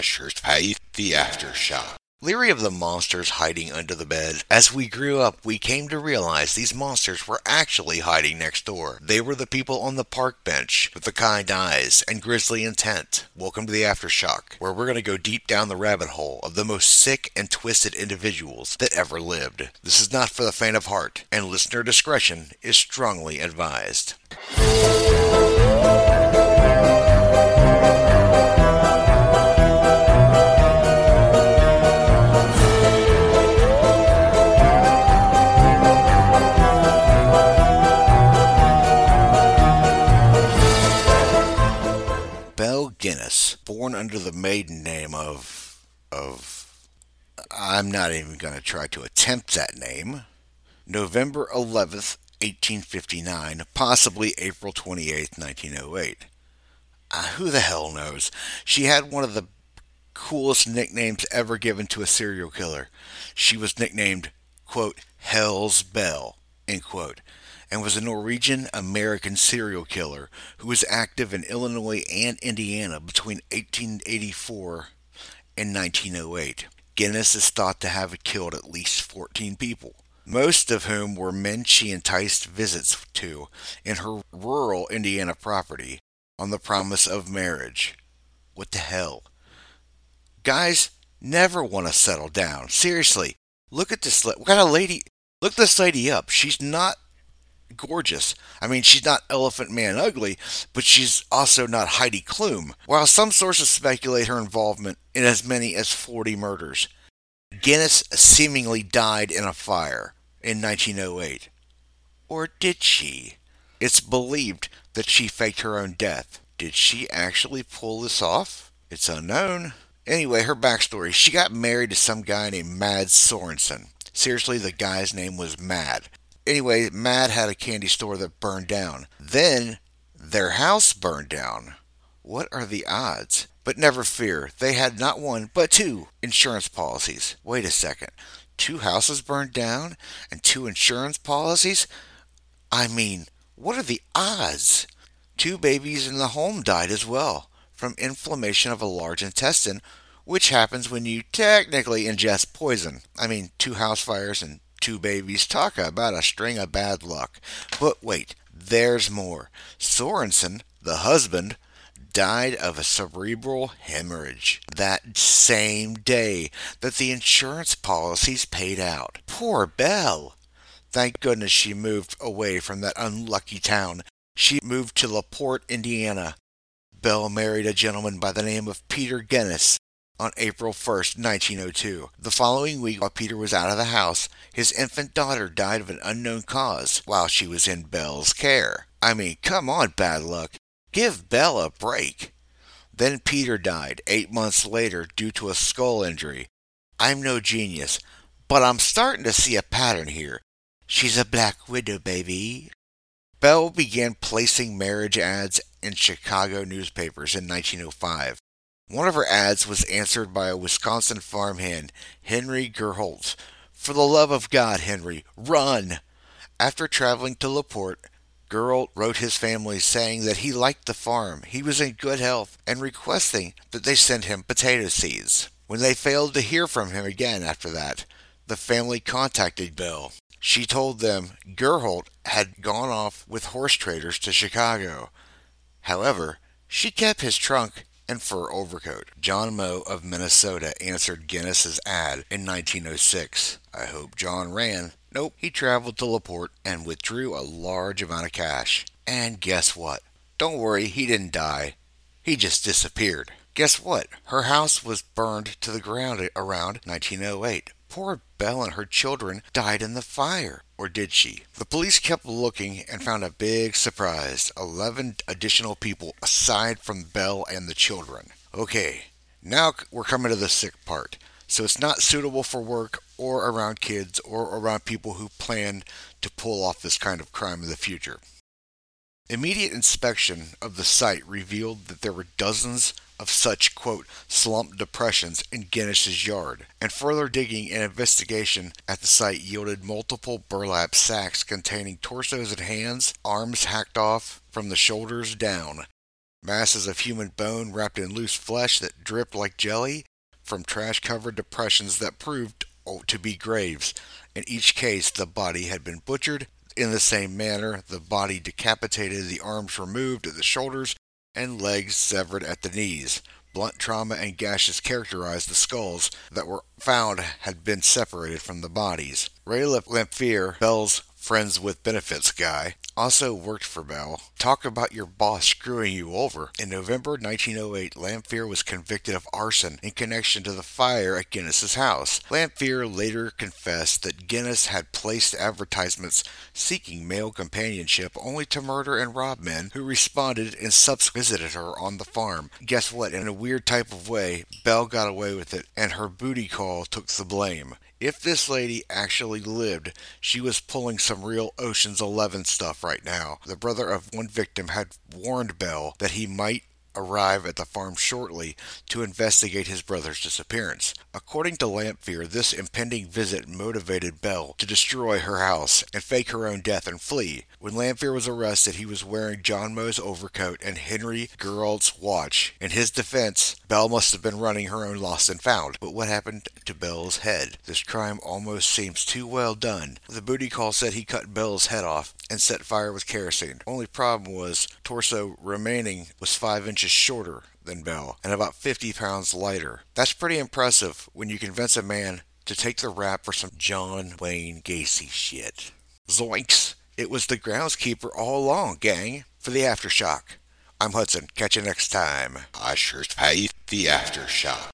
Asher's Faith, The Aftershock. Leery of the monsters hiding under the bed, as we grew up, we came to realize these monsters were actually hiding next door. They were the people on the park bench with the kind eyes and grisly intent. Welcome to the Aftershock, where we're going to go deep down the rabbit hole of the most sick and twisted individuals that ever lived. This is not for the faint of heart, and listener discretion is strongly advised. Gunness, born under the maiden name of of I'm not even going to try to attempt that name. November 11th, 1859, possibly April 28th, 1908. Uh, who the hell knows? She had one of the coolest nicknames ever given to a serial killer. She was nicknamed, quote, Hell's Belle, end quote and was a Norwegian American serial killer who was active in Illinois and Indiana between 1884 and 1908. Gunness is thought to have killed at least 14 people, most of whom were men she enticed visits to in her rural Indiana property on the promise of marriage. What the hell? Guys never want to settle down. Seriously, look at this. What kind of lady? Look this lady up. She's not gorgeous. I mean, she's not Elephant Man ugly, but she's also not Heidi Klum. While some sources speculate her involvement in as many as 40 murders, Gunness seemingly died in a fire in 1908. Or did she? It's believed that she faked her own death. Did she actually pull this off? It's unknown. Anyway, her backstory she got married to some guy named Mad Sorensen. Seriously, the guy's name was Mad. Anyway, Mad had a candy store that burned down. Then their house burned down. What are the odds? But never fear, they had not one, but two insurance policies. Wait a second. Two houses burned down and two insurance policies? I mean, what are the odds? Two babies in the home died as well from inflammation of a large intestine, which happens when you technically ingest poison. I mean, two house fires and two babies. Talk about a string of bad luck. But wait, there's more. Sorensen, the husband, died of a cerebral hemorrhage that same day that the insurance policies paid out. Poor Belle. Thank goodness she moved away from that unlucky town. She moved to LaPorte, Indiana. Belle married a gentleman by the name of Peter Gunness, on April 1st, 1902. The following week, while Peter was out of the house, his infant daughter died of an unknown cause while she was in Belle's care. I mean, come on, bad luck. Give Belle a break. Then Peter died eight months later due to a skull injury. I'm no genius, but I'm starting to see a pattern here. She's a black widow, baby. Belle began placing marriage ads in Chicago newspapers in 1905. One of her ads was answered by a Wisconsin farmhand, Henry Gerholtz. For the love of God, Henry, run! After traveling to LaPorte, Gerholt wrote his family saying that he liked the farm, he was in good health, and requesting that they send him potato seeds. When they failed to hear from him again after that, the family contacted Belle. She told them Gerholt had gone off with horse traders to Chicago. However, she kept his trunk and fur overcoat. John Moe of Minnesota answered Gunness's ad in 1906. I hope John ran. Nope, he traveled to LaPorte and withdrew a large amount of cash. And guess what? Don't worry, he didn't die. He just disappeared. Guess what? Her house was burned to the ground around 1908. Poor Belle and her children died in the fire. Or did she? The police kept looking and found a big surprise 11 additional people aside from Belle and the children. Okay, now we're coming to the sick part. So it's not suitable for work or around kids or around people who plan to pull off this kind of crime in the future. Immediate inspection of the site revealed that there were dozens of such, quote, slump depressions in Gunness's yard, and further digging and investigation at the site yielded multiple burlap sacks containing torsos and hands, arms hacked off from the shoulders down, Masses of human bone wrapped in loose flesh that dripped like jelly from trash covered depressions that proved to be graves. In each case, the body had been butchered in the same manner, the body decapitated, the arms removed the shoulders, and legs severed at the knees. Blunt trauma and gashes characterized the skulls that were found had been separated from the bodies. Ray Lamphere, Belle's friends with benefits guy, also worked for Belle. Talk about your boss screwing you over. In November 1908, Lamphere was convicted of arson in connection to the fire at Gunness's house. Lamphere later confessed that Gunness had placed advertisements seeking male companionship only to murder and rob men who responded and subsequently visited her on the farm. Guess what? In a weird type of way, Belle got away with it, and her booty call took the blame. If this lady actually lived, she was pulling some real Ocean's Eleven stuff right now. The brother of one victim had warned Belle that he might arrive at the farm shortly to investigate his brother's disappearance. According to Lamphere, this impending visit motivated Belle to destroy her house and fake her own death and flee. When Lamphere was arrested, he was wearing John Moe's overcoat and Henry Gerald's watch. In his defense, Belle must have been running her own lost and found. But what happened to Belle's head? This crime almost seems too well done. The booty call said he cut Belle's head off and set fire with kerosene. Only problem was torso remaining was five inches shorter than Belle and about 50 pounds lighter. That's pretty impressive when you convince a man to take the rap for some John Wayne Gacy shit. Zoinks! It was the groundskeeper all along, gang, for the aftershock. I'm Hudson. Catch you next time. I sure hate the aftershock.